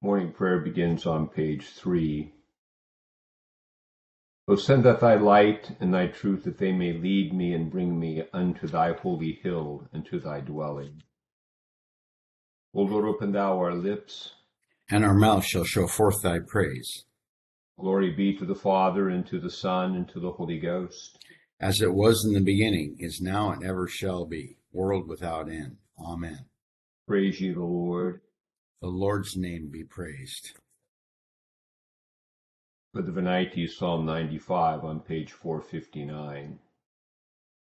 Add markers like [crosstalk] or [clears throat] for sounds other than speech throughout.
Morning prayer begins on page three. O send that thy light and thy truth that they may lead me and bring me unto thy holy hill and to thy dwelling. O Lord, open thou our lips, and our mouth shall show forth thy praise. Glory be to the Father, and to the Son, and to the Holy Ghost. As it was in the beginning, is now, and ever shall be, world without end. Amen. Praise ye the Lord. The Lord's name be praised. For the Venite, Psalm 95 on page 459.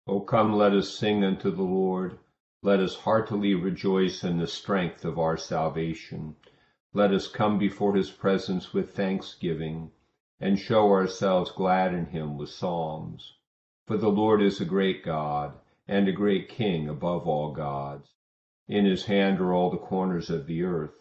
O come, let us sing unto the Lord. Let us heartily rejoice in the strength of our salvation. Let us come before his presence with thanksgiving, and show ourselves glad in him with psalms. For the Lord is a great God, and a great King above all gods. In his hand are all the corners of the earth,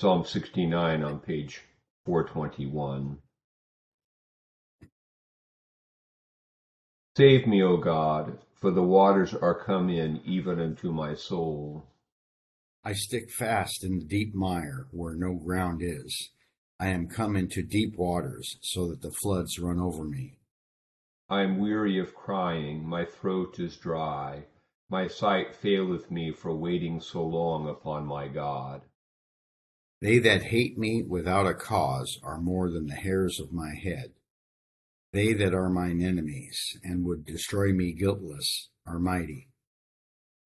Psalm 69 on page 421. Save me, O God, for the waters are come in even unto my soul. I stick fast in the deep mire where no ground is. I am come into deep waters, so that the floods run over me. I am weary of crying, my throat is dry, my sight faileth me for waiting so long upon my God. They that hate me without a cause are more than the hairs of my head. They that are mine enemies, and would destroy me guiltless, are mighty.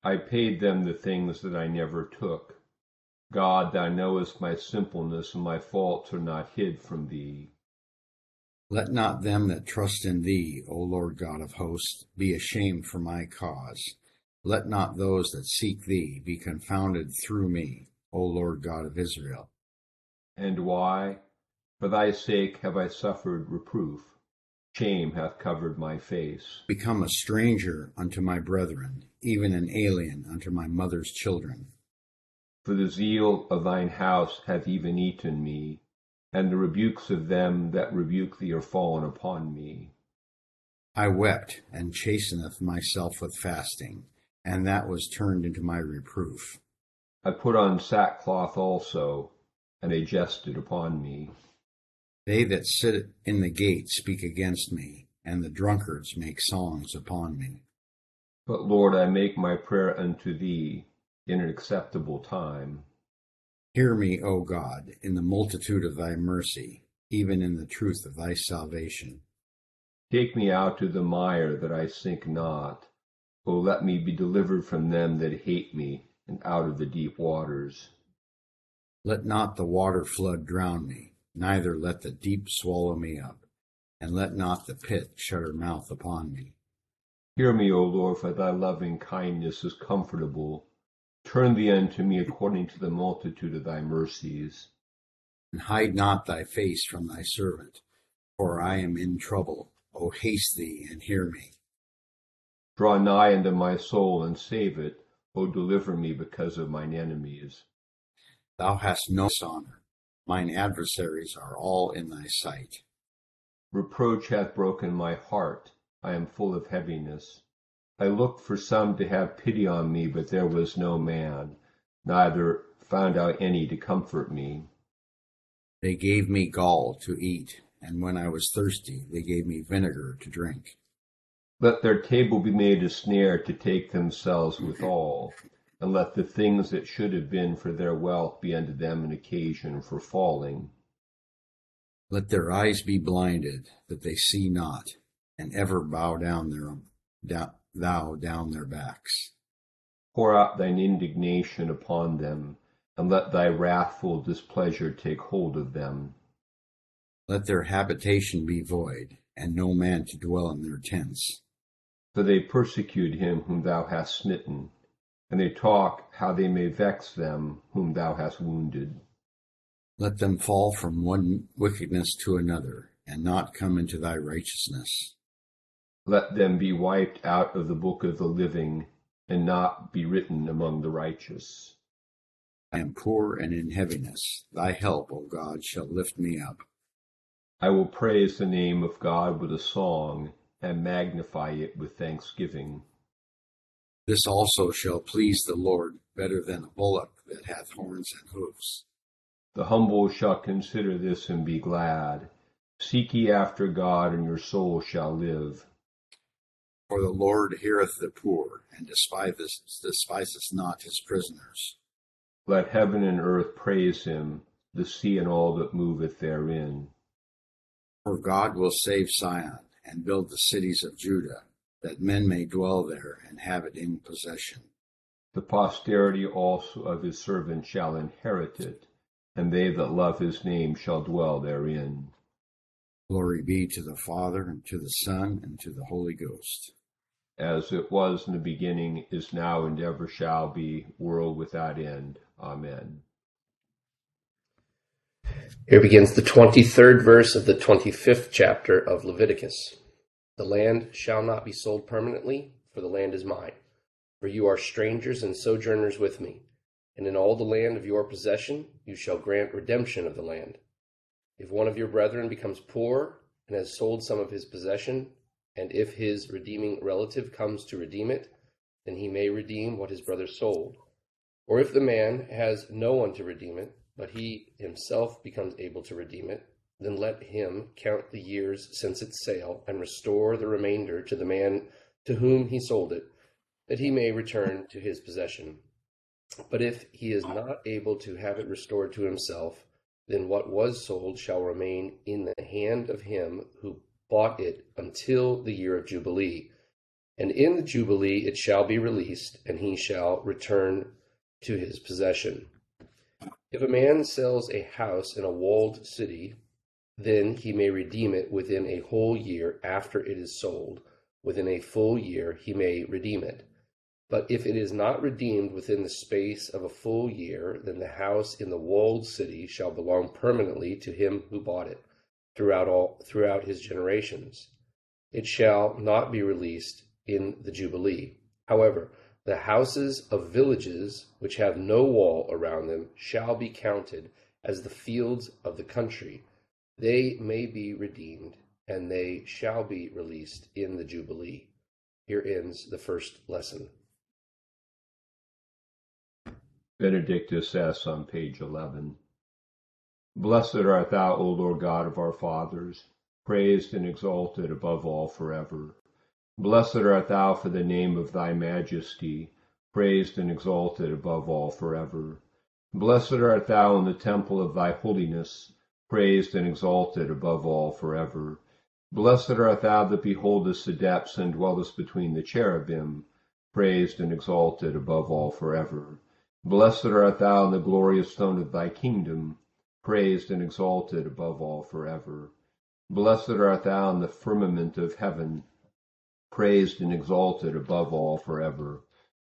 I paid them the things that I never took. God, thou knowest my simpleness, and my faults are not hid from thee. Let not them that trust in thee, O Lord God of hosts, be ashamed for my cause. Let not those that seek thee be confounded through me, O Lord God of Israel. And why? For thy sake have I suffered reproof. Shame hath covered my face. Become a stranger unto my brethren, even an alien unto my mother's children. For the zeal of thine house hath even eaten me, and the rebukes of them that rebuke thee are fallen upon me. I wept and chasteneth myself with fasting, and that was turned into my reproof. I put on sackcloth also, and they jested upon me. They that sit in the gate speak against me, and the drunkards make songs upon me. But Lord, I make my prayer unto thee in an acceptable time. Hear me, O God, in the multitude of thy mercy, even in the truth of thy salvation. Take me out of the mire that I sink not. O let me be delivered from them that hate me, and out of the deep waters. Let not the water flood drown me neither let the deep swallow me up, and let not the pit shut her mouth upon me. Hear me, O Lord, for thy loving kindness is comfortable. Turn thee unto me according to the multitude of thy mercies. And hide not thy face from thy servant, for I am in trouble. O haste thee and hear me. Draw nigh unto my soul and save it. O deliver me because of mine enemies. Thou hast no honor Mine adversaries are all in thy sight. Reproach hath broken my heart. I am full of heaviness. I looked for some to have pity on me, but there was no man, neither found I any to comfort me. They gave me gall to eat, and when I was thirsty, they gave me vinegar to drink. Let their table be made a snare to take themselves withal and let the things that should have been for their wealth be unto them an occasion for falling. Let their eyes be blinded, that they see not, and ever bow down their down, thou down their backs. Pour out thine indignation upon them, and let thy wrathful displeasure take hold of them. Let their habitation be void, and no man to dwell in their tents. For they persecute him whom thou hast smitten, and they talk how they may vex them whom thou hast wounded. Let them fall from one wickedness to another, and not come into thy righteousness. Let them be wiped out of the book of the living, and not be written among the righteous. I am poor and in heaviness. Thy help, O God, shall lift me up. I will praise the name of God with a song, and magnify it with thanksgiving. This also shall please the Lord better than a bullock that hath horns and hoofs. The humble shall consider this and be glad. Seek ye after God, and your soul shall live. For the Lord heareth the poor, and despiseth, despiseth not his prisoners. Let heaven and earth praise him, the sea and all that moveth therein. For God will save Zion, and build the cities of Judah, that men may dwell there and have it in possession. The posterity also of his servant shall inherit it, and they that love his name shall dwell therein. Glory be to the Father, and to the Son, and to the Holy Ghost. As it was in the beginning, is now, and ever shall be, world without end. Amen. Here begins the 23rd verse of the 25th chapter of Leviticus. The land shall not be sold permanently, for the land is mine. For you are strangers and sojourners with me, and in all the land of your possession you shall grant redemption of the land. If one of your brethren becomes poor and has sold some of his possession, and if his redeeming relative comes to redeem it, then he may redeem what his brother sold. Or if the man has no one to redeem it, but he himself becomes able to redeem it, then let him count the years since its sale, and restore the remainder to the man to whom he sold it, that he may return to his possession. But if he is not able to have it restored to himself, then what was sold shall remain in the hand of him who bought it until the year of Jubilee. And in the Jubilee it shall be released, and he shall return to his possession. If a man sells a house in a walled city, then he may redeem it within a whole year after it is sold. Within a full year he may redeem it. But if it is not redeemed within the space of a full year, then the house in the walled city shall belong permanently to him who bought it throughout all throughout his generations. It shall not be released in the jubilee. However, the houses of villages which have no wall around them shall be counted as the fields of the country they may be redeemed, and they shall be released in the Jubilee. Here ends the first lesson. Benedictus es on page 11. Blessed art thou, O Lord God of our fathers, praised and exalted above all forever. Blessed art thou for the name of thy majesty, praised and exalted above all forever. Blessed art thou in the temple of thy holiness, praised and exalted above all forever. Blessed art thou that beholdest the depths and dwellest between the cherubim, praised and exalted above all forever. Blessed art thou in the glorious throne of thy kingdom, praised and exalted above all forever. Blessed art thou in the firmament of heaven, praised and exalted above all forever.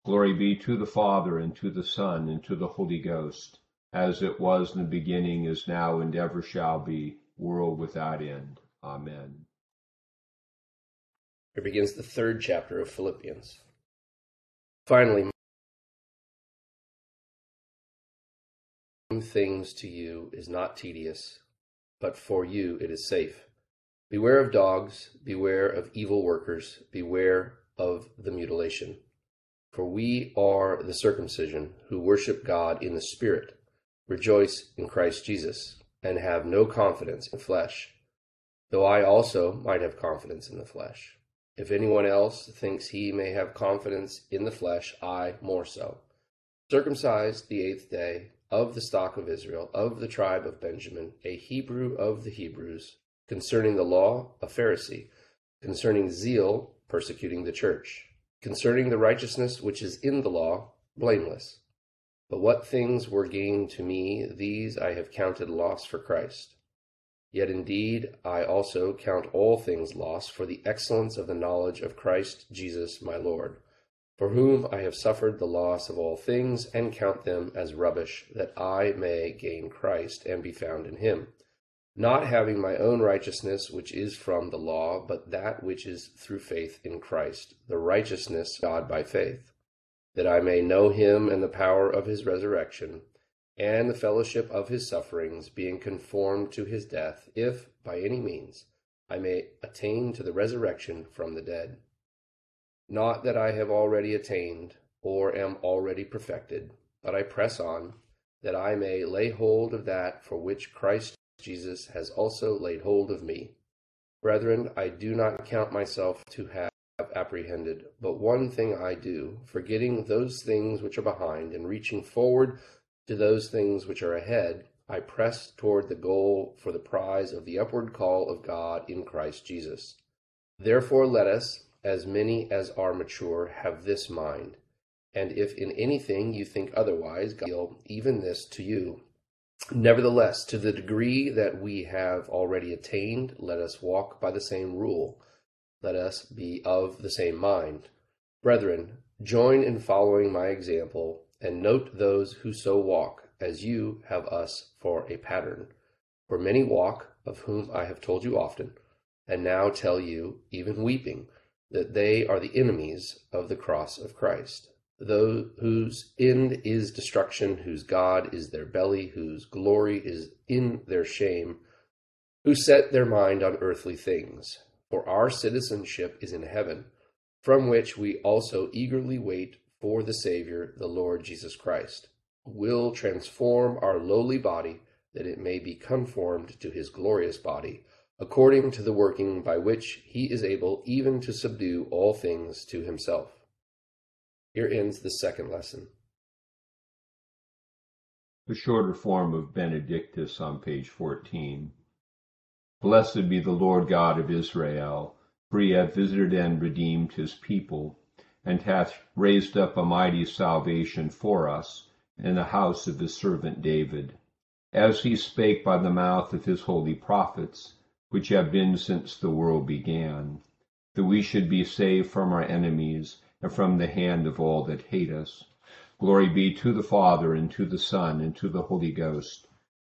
Glory be to the Father, and to the Son, and to the Holy Ghost as it was in the beginning, is now, and ever shall be, world without end. Amen. Here begins the third chapter of Philippians. Finally, things to you is not tedious, but for you it is safe. Beware of dogs, beware of evil workers, beware of the mutilation. For we are the circumcision who worship God in the Spirit rejoice in Christ Jesus, and have no confidence in flesh, though I also might have confidence in the flesh. If anyone else thinks he may have confidence in the flesh, I more so. Circumcised the eighth day of the stock of Israel, of the tribe of Benjamin, a Hebrew of the Hebrews, concerning the law, a Pharisee, concerning zeal, persecuting the church, concerning the righteousness which is in the law, blameless. But what things were gained to me, these I have counted loss for Christ. Yet indeed I also count all things loss for the excellence of the knowledge of Christ Jesus my Lord, for whom I have suffered the loss of all things, and count them as rubbish, that I may gain Christ and be found in him, not having my own righteousness which is from the law, but that which is through faith in Christ, the righteousness God by faith, that I may know him and the power of his resurrection and the fellowship of his sufferings, being conformed to his death, if, by any means, I may attain to the resurrection from the dead. Not that I have already attained, or am already perfected, but I press on, that I may lay hold of that for which Christ Jesus has also laid hold of me. Brethren, I do not count myself to have apprehended, but one thing I do, forgetting those things which are behind, and reaching forward to those things which are ahead, I press toward the goal for the prize of the upward call of God in Christ Jesus. Therefore, let us, as many as are mature, have this mind. And if in anything you think otherwise, God will even this to you. Nevertheless, to the degree that we have already attained, let us walk by the same rule. Let us be of the same mind. Brethren, join in following my example and note those who so walk, as you have us for a pattern. For many walk, of whom I have told you often, and now tell you, even weeping, that they are the enemies of the cross of Christ, those whose end is destruction, whose God is their belly, whose glory is in their shame, who set their mind on earthly things. For our citizenship is in heaven, from which we also eagerly wait for the Savior, the Lord Jesus Christ, who will transform our lowly body that it may be conformed to his glorious body, according to the working by which he is able even to subdue all things to himself. Here ends the second lesson. The shorter form of Benedictus on page 14. Blessed be the Lord God of Israel, for he hath visited and redeemed his people and hath raised up a mighty salvation for us in the house of his servant David, as he spake by the mouth of his holy prophets, which have been since the world began, that we should be saved from our enemies and from the hand of all that hate us. Glory be to the Father, and to the Son, and to the Holy Ghost,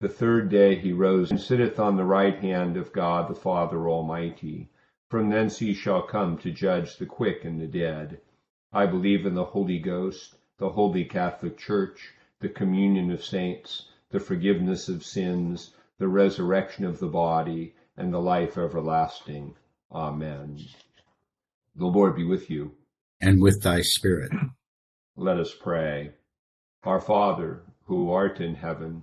The third day he rose and sitteth on the right hand of God the Father Almighty. From thence he shall come to judge the quick and the dead. I believe in the Holy Ghost the Holy Catholic Church, the communion of saints, the forgiveness of sins, the resurrection of the body, and the life everlasting. Amen. The Lord be with you. And with thy spirit. Let us pray. Our Father, who art in heaven,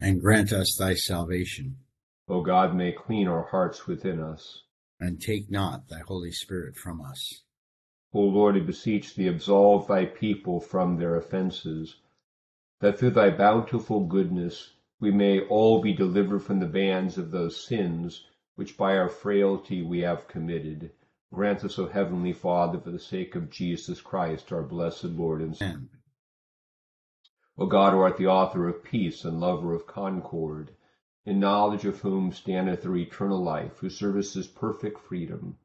And grant us thy salvation. O God, may clean our hearts within us. And take not thy Holy Spirit from us. O Lord, I beseech thee, absolve thy people from their offences, that through thy bountiful goodness we may all be delivered from the bands of those sins which by our frailty we have committed. Grant us, O Heavenly Father, for the sake of Jesus Christ, our blessed Lord and Son. O God, who art the author of peace and lover of concord, in knowledge of whom standeth their eternal life, who services perfect freedom.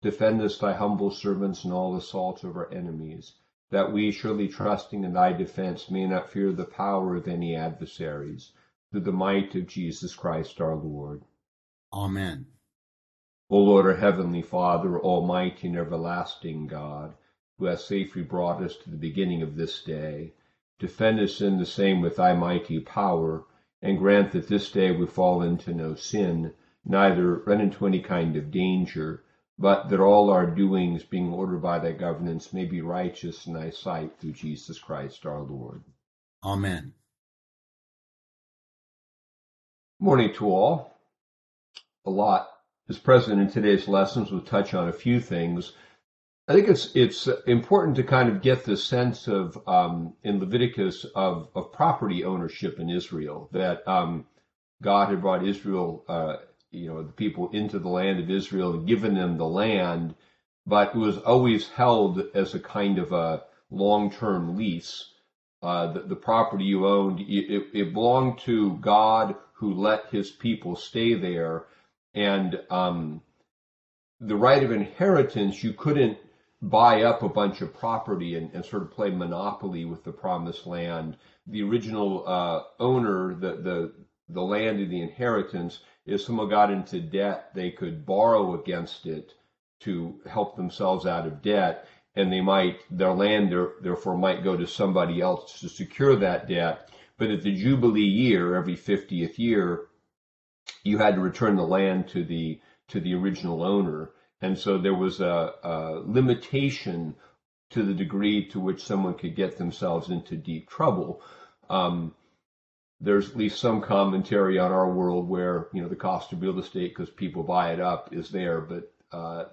Defendest thy humble servants in all assaults of our enemies, that we, surely trusting in thy defense, may not fear the power of any adversaries, through the might of Jesus Christ our Lord. Amen. O Lord, our heavenly Father, almighty and everlasting God, who hast safely brought us to the beginning of this day, defend us in the same with thy mighty power, and grant that this day we fall into no sin, neither run into any kind of danger, but that all our doings, being ordered by thy governance, may be righteous in thy sight through Jesus Christ our Lord. Amen. Morning to all. A lot is present in today's lessons. We'll touch on a few things. I think it's it's important to kind of get the sense of um, in Leviticus of, of property ownership in Israel that um, God had brought Israel, uh, you know, the people into the land of Israel and given them the land, but it was always held as a kind of a long-term lease. Uh, the, the, property you owned, it, it, belonged to God who let His people stay there, and um, the right of inheritance you couldn't buy up a bunch of property and, and, sort of play monopoly with the promised land. The original uh, owner, the, the the land and the inheritance, if someone got into debt, they could borrow against it to help themselves out of debt, and they might their land therefore might go to somebody else to secure that debt. But at the jubilee year, every 50th year, you had to return the land to the to the original owner and so there was a, a limitation to the degree to which someone could get themselves into deep trouble. Um, there's at least some commentary on our world where you know the cost of real estate because people buy it up is there, but uh,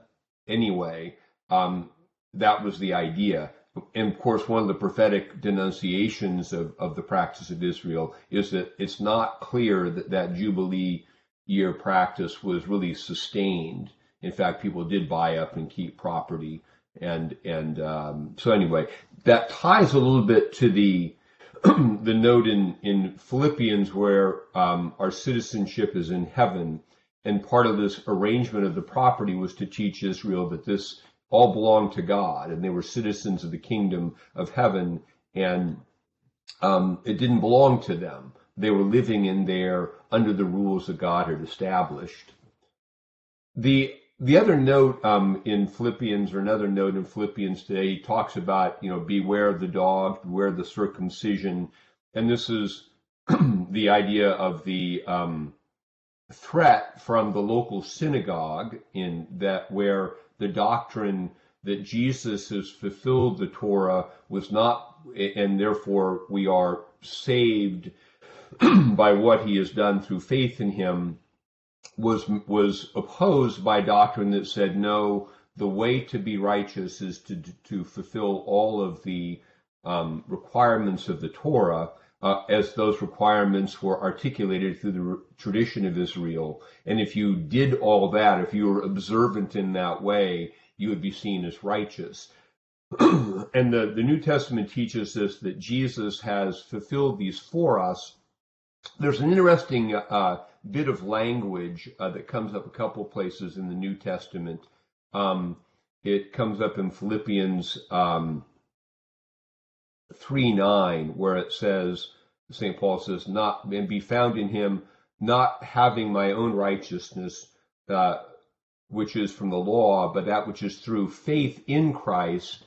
anyway, um, that was the idea. And of course, one of the prophetic denunciations of, of the practice of Israel is that it's not clear that that Jubilee year practice was really sustained in fact, people did buy up and keep property, and and um, so anyway, that ties a little bit to the [clears throat] the note in in Philippians where um, our citizenship is in heaven, and part of this arrangement of the property was to teach Israel that this all belonged to God, and they were citizens of the kingdom of heaven, and um, it didn't belong to them. They were living in there under the rules that God had established. The the other note um, in Philippians, or another note in Philippians today, he talks about, you know, beware of the dog, beware the circumcision. And this is [clears throat] the idea of the um, threat from the local synagogue in that where the doctrine that Jesus has fulfilled the Torah was not, and therefore we are saved [clears throat] by what he has done through faith in him was was opposed by doctrine that said no, the way to be righteous is to to fulfill all of the um, requirements of the Torah. Uh, as those requirements were articulated through the tradition of Israel. And if you did all that, if you were observant in that way, you would be seen as righteous. [clears throat] and the, the New Testament teaches us that Jesus has fulfilled these for us. There's an interesting uh, bit of language uh, that comes up a couple places in the New Testament. Um, it comes up in Philippians um, 3 9, where it says, St. Paul says, not and be found in him, not having my own righteousness, uh, which is from the law, but that which is through faith in Christ.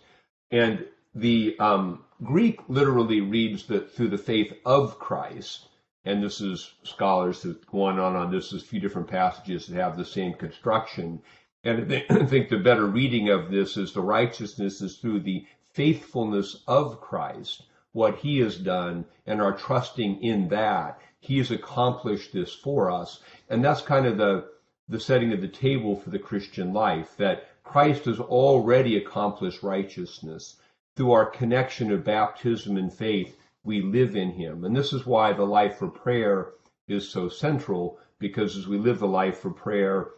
And the um, Greek literally reads that through the faith of Christ and this is scholars that have gone on on this. There's a few different passages that have the same construction. And [clears throat] I think the better reading of this is the righteousness is through the faithfulness of Christ, what he has done, and our trusting in that. He has accomplished this for us. And that's kind of the, the setting of the table for the Christian life, that Christ has already accomplished righteousness through our connection of baptism and faith we live in him. And this is why the life for prayer is so central, because as we live the life for prayer,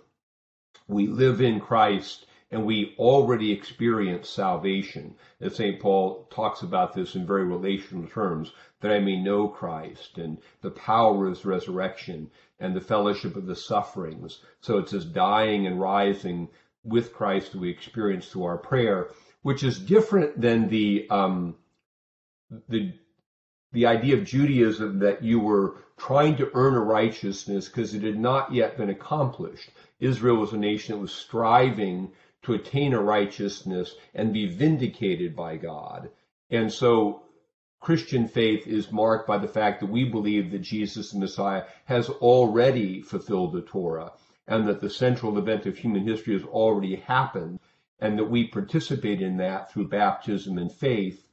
we live in Christ and we already experience salvation. And St. Paul talks about this in very relational terms, that I may know Christ and the power of his resurrection and the fellowship of the sufferings. So it's this dying and rising with Christ that we experience through our prayer, which is different than the um, the the idea of Judaism that you were trying to earn a righteousness because it had not yet been accomplished. Israel was a nation that was striving to attain a righteousness and be vindicated by God. And so Christian faith is marked by the fact that we believe that Jesus the Messiah has already fulfilled the Torah and that the central event of human history has already happened and that we participate in that through baptism and faith.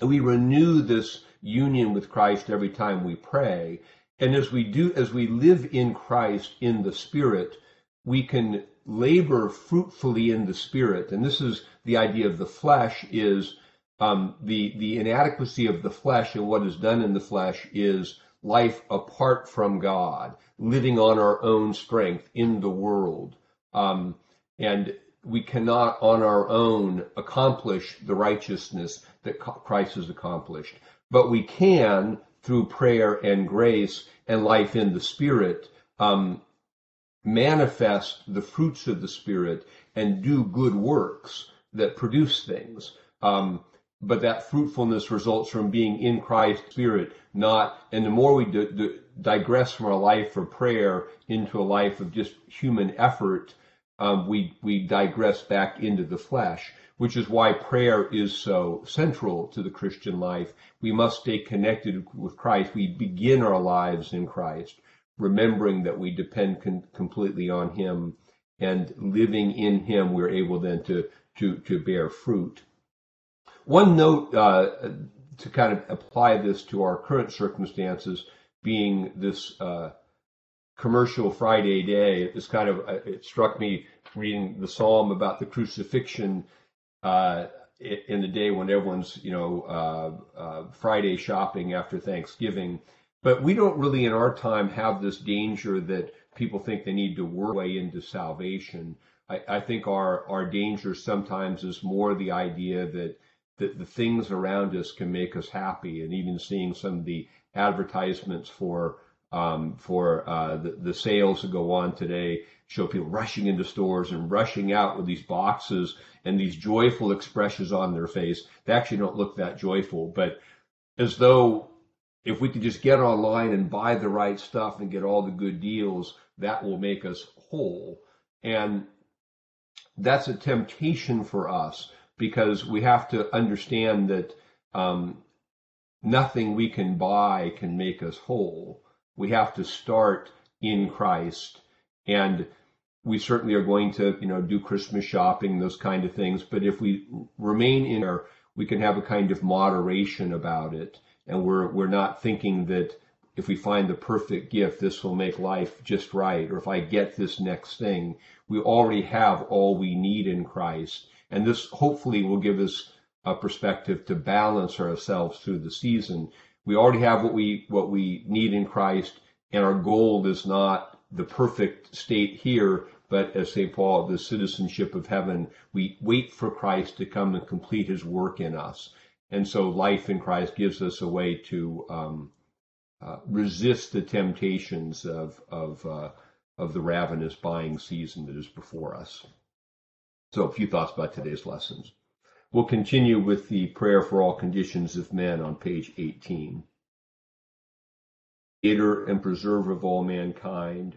And we renew this union with Christ every time we pray. And as we do, as we live in Christ in the Spirit, we can labor fruitfully in the Spirit. And this is the idea of the flesh is um, the the inadequacy of the flesh and what is done in the flesh is life apart from God, living on our own strength in the world. Um, and we cannot on our own accomplish the righteousness that Christ has accomplished. But we can, through prayer and grace and life in the Spirit, um, manifest the fruits of the Spirit and do good works that produce things. Um, but that fruitfulness results from being in Christ's Spirit, not, and the more we d- d- digress from our life of prayer into a life of just human effort, um, we, we digress back into the flesh, which is why prayer is so central to the Christian life. We must stay connected with Christ. We begin our lives in Christ, remembering that we depend con- completely on Him and living in Him, we're able then to, to, to bear fruit. One note uh, to kind of apply this to our current circumstances, being this uh, commercial Friday day, it's kind of uh, it struck me reading the psalm about the crucifixion uh, in the day when everyone's you know uh, uh, Friday shopping after Thanksgiving. But we don't really in our time have this danger that people think they need to work way into salvation. I, I think our our danger sometimes is more the idea that that the things around us can make us happy, and even seeing some of the advertisements for um, for uh, the, the sales that go on today show people rushing into stores and rushing out with these boxes and these joyful expressions on their face. They actually don't look that joyful, but as though if we could just get online and buy the right stuff and get all the good deals, that will make us whole. And that's a temptation for us because we have to understand that um, nothing we can buy can make us whole. We have to start in Christ, and we certainly are going to, you know, do Christmas shopping, those kind of things. But if we remain in there, we can have a kind of moderation about it, and we're we're not thinking that if we find the perfect gift, this will make life just right, or if I get this next thing, we already have all we need in Christ and this hopefully will give us a perspective to balance ourselves through the season. We already have what we what we need in Christ, and our goal is not the perfect state here, but as St. Paul, the citizenship of heaven. We wait for Christ to come and complete his work in us. And so life in Christ gives us a way to um, uh, resist the temptations of, of, uh, of the ravenous buying season that is before us. So a few thoughts about today's lessons. We'll continue with the prayer for all conditions of men on page 18. Creator and preserver of all mankind,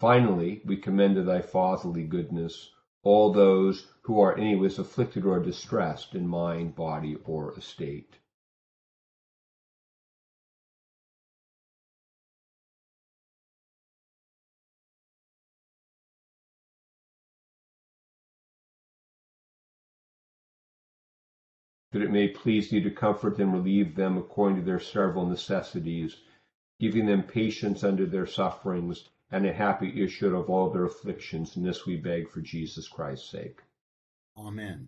Finally, we commend to thy fatherly goodness all those who are anyways afflicted or distressed in mind, body, or estate. that it may please thee to comfort and relieve them according to their several necessities, giving them patience under their sufferings and a happy issue of all their afflictions. And this we beg for Jesus Christ's sake. Amen.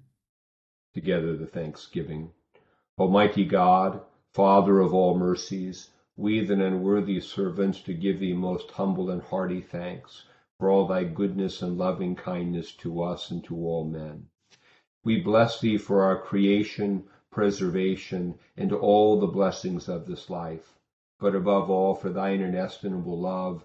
Together the thanksgiving. Almighty God, Father of all mercies, we the unworthy servants to give thee most humble and hearty thanks for all thy goodness and loving kindness to us and to all men. We bless thee for our creation, preservation, and all the blessings of this life, but above all for thine inestimable love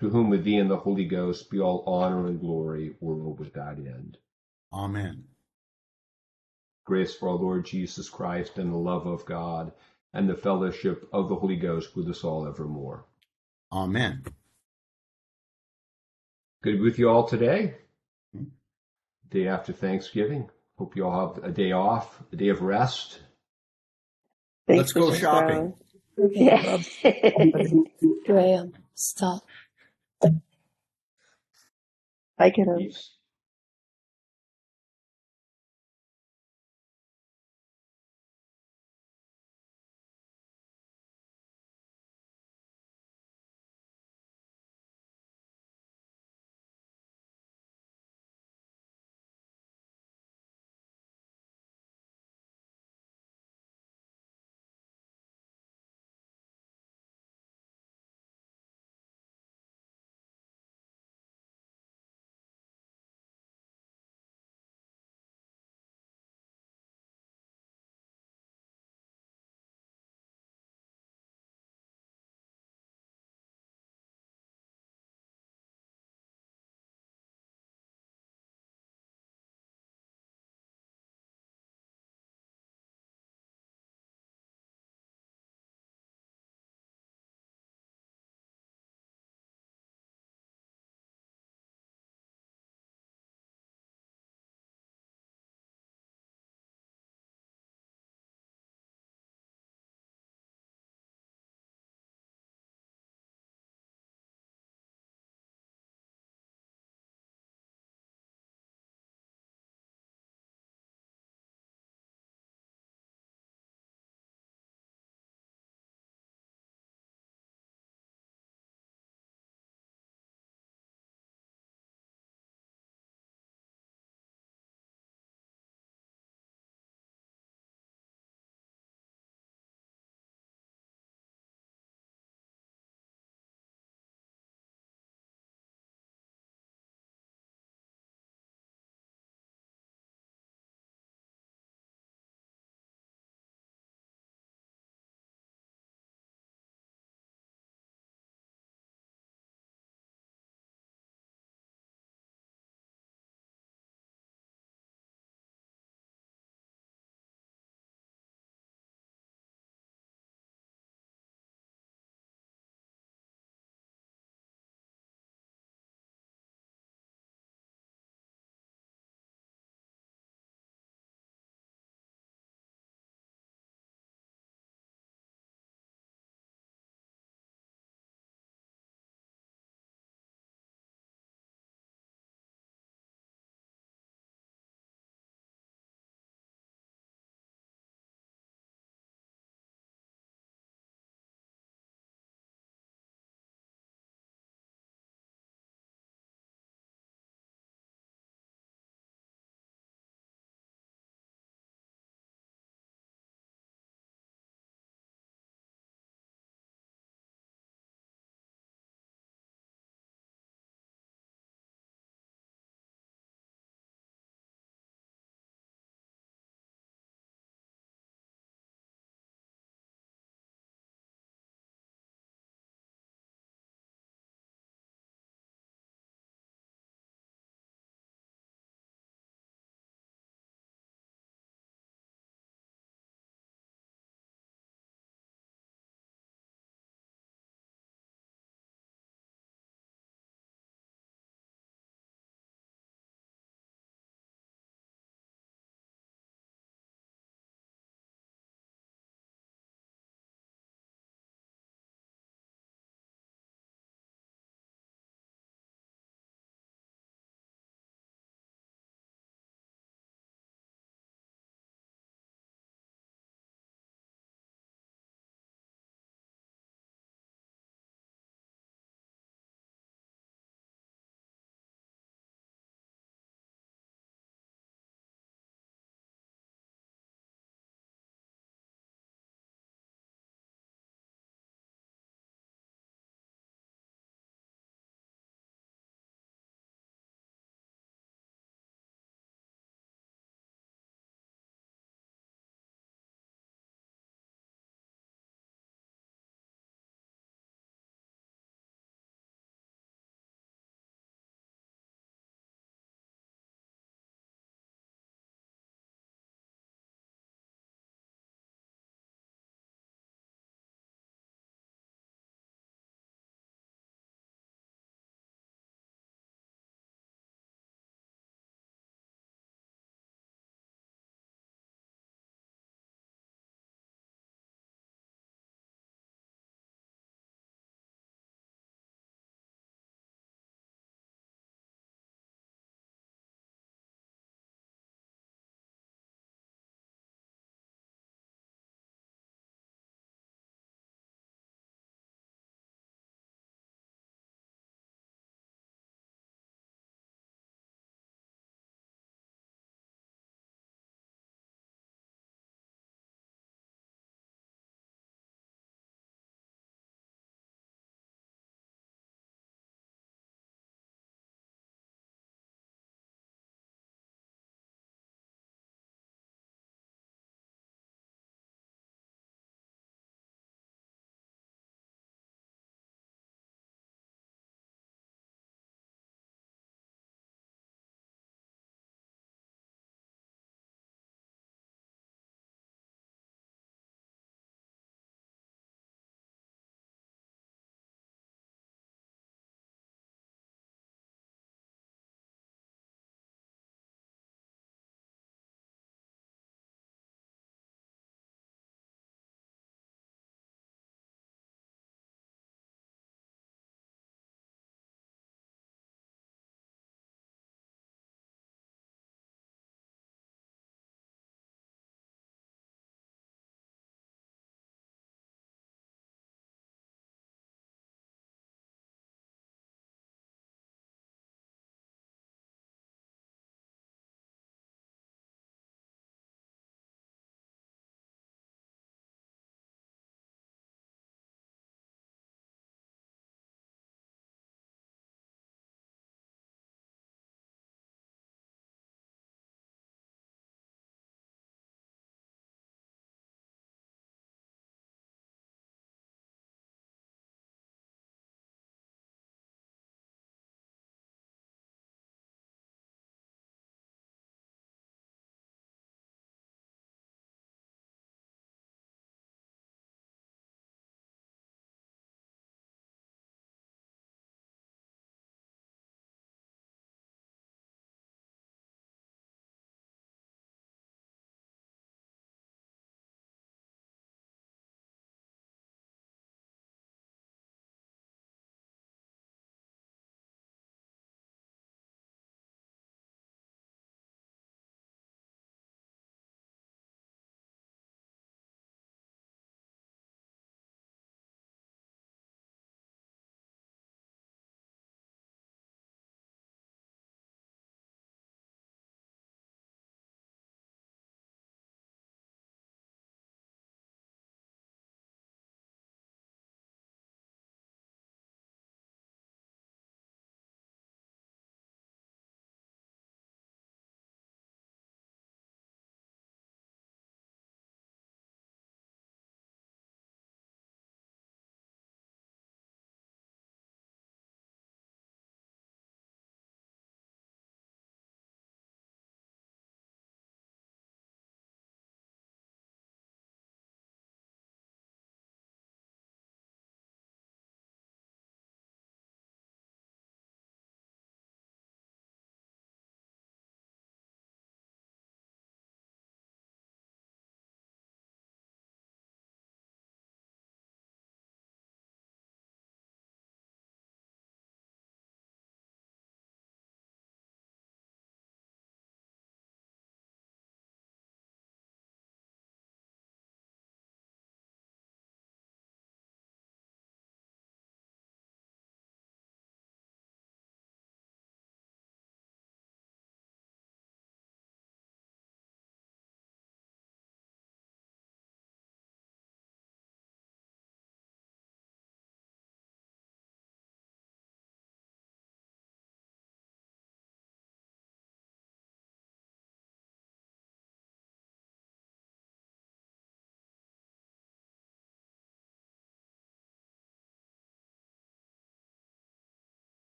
to whom with thee and the Holy Ghost be all honor and glory, world without end. Amen. Grace for our Lord Jesus Christ and the love of God and the fellowship of the Holy Ghost with us all evermore. Amen. Good with you all today. Hmm? Day after Thanksgiving. Hope you all have a day off, a day of rest. Let's go shopping. Yeah. [laughs] Graham, stop. Bye, kiddos. Peace.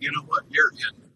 You know what? You're in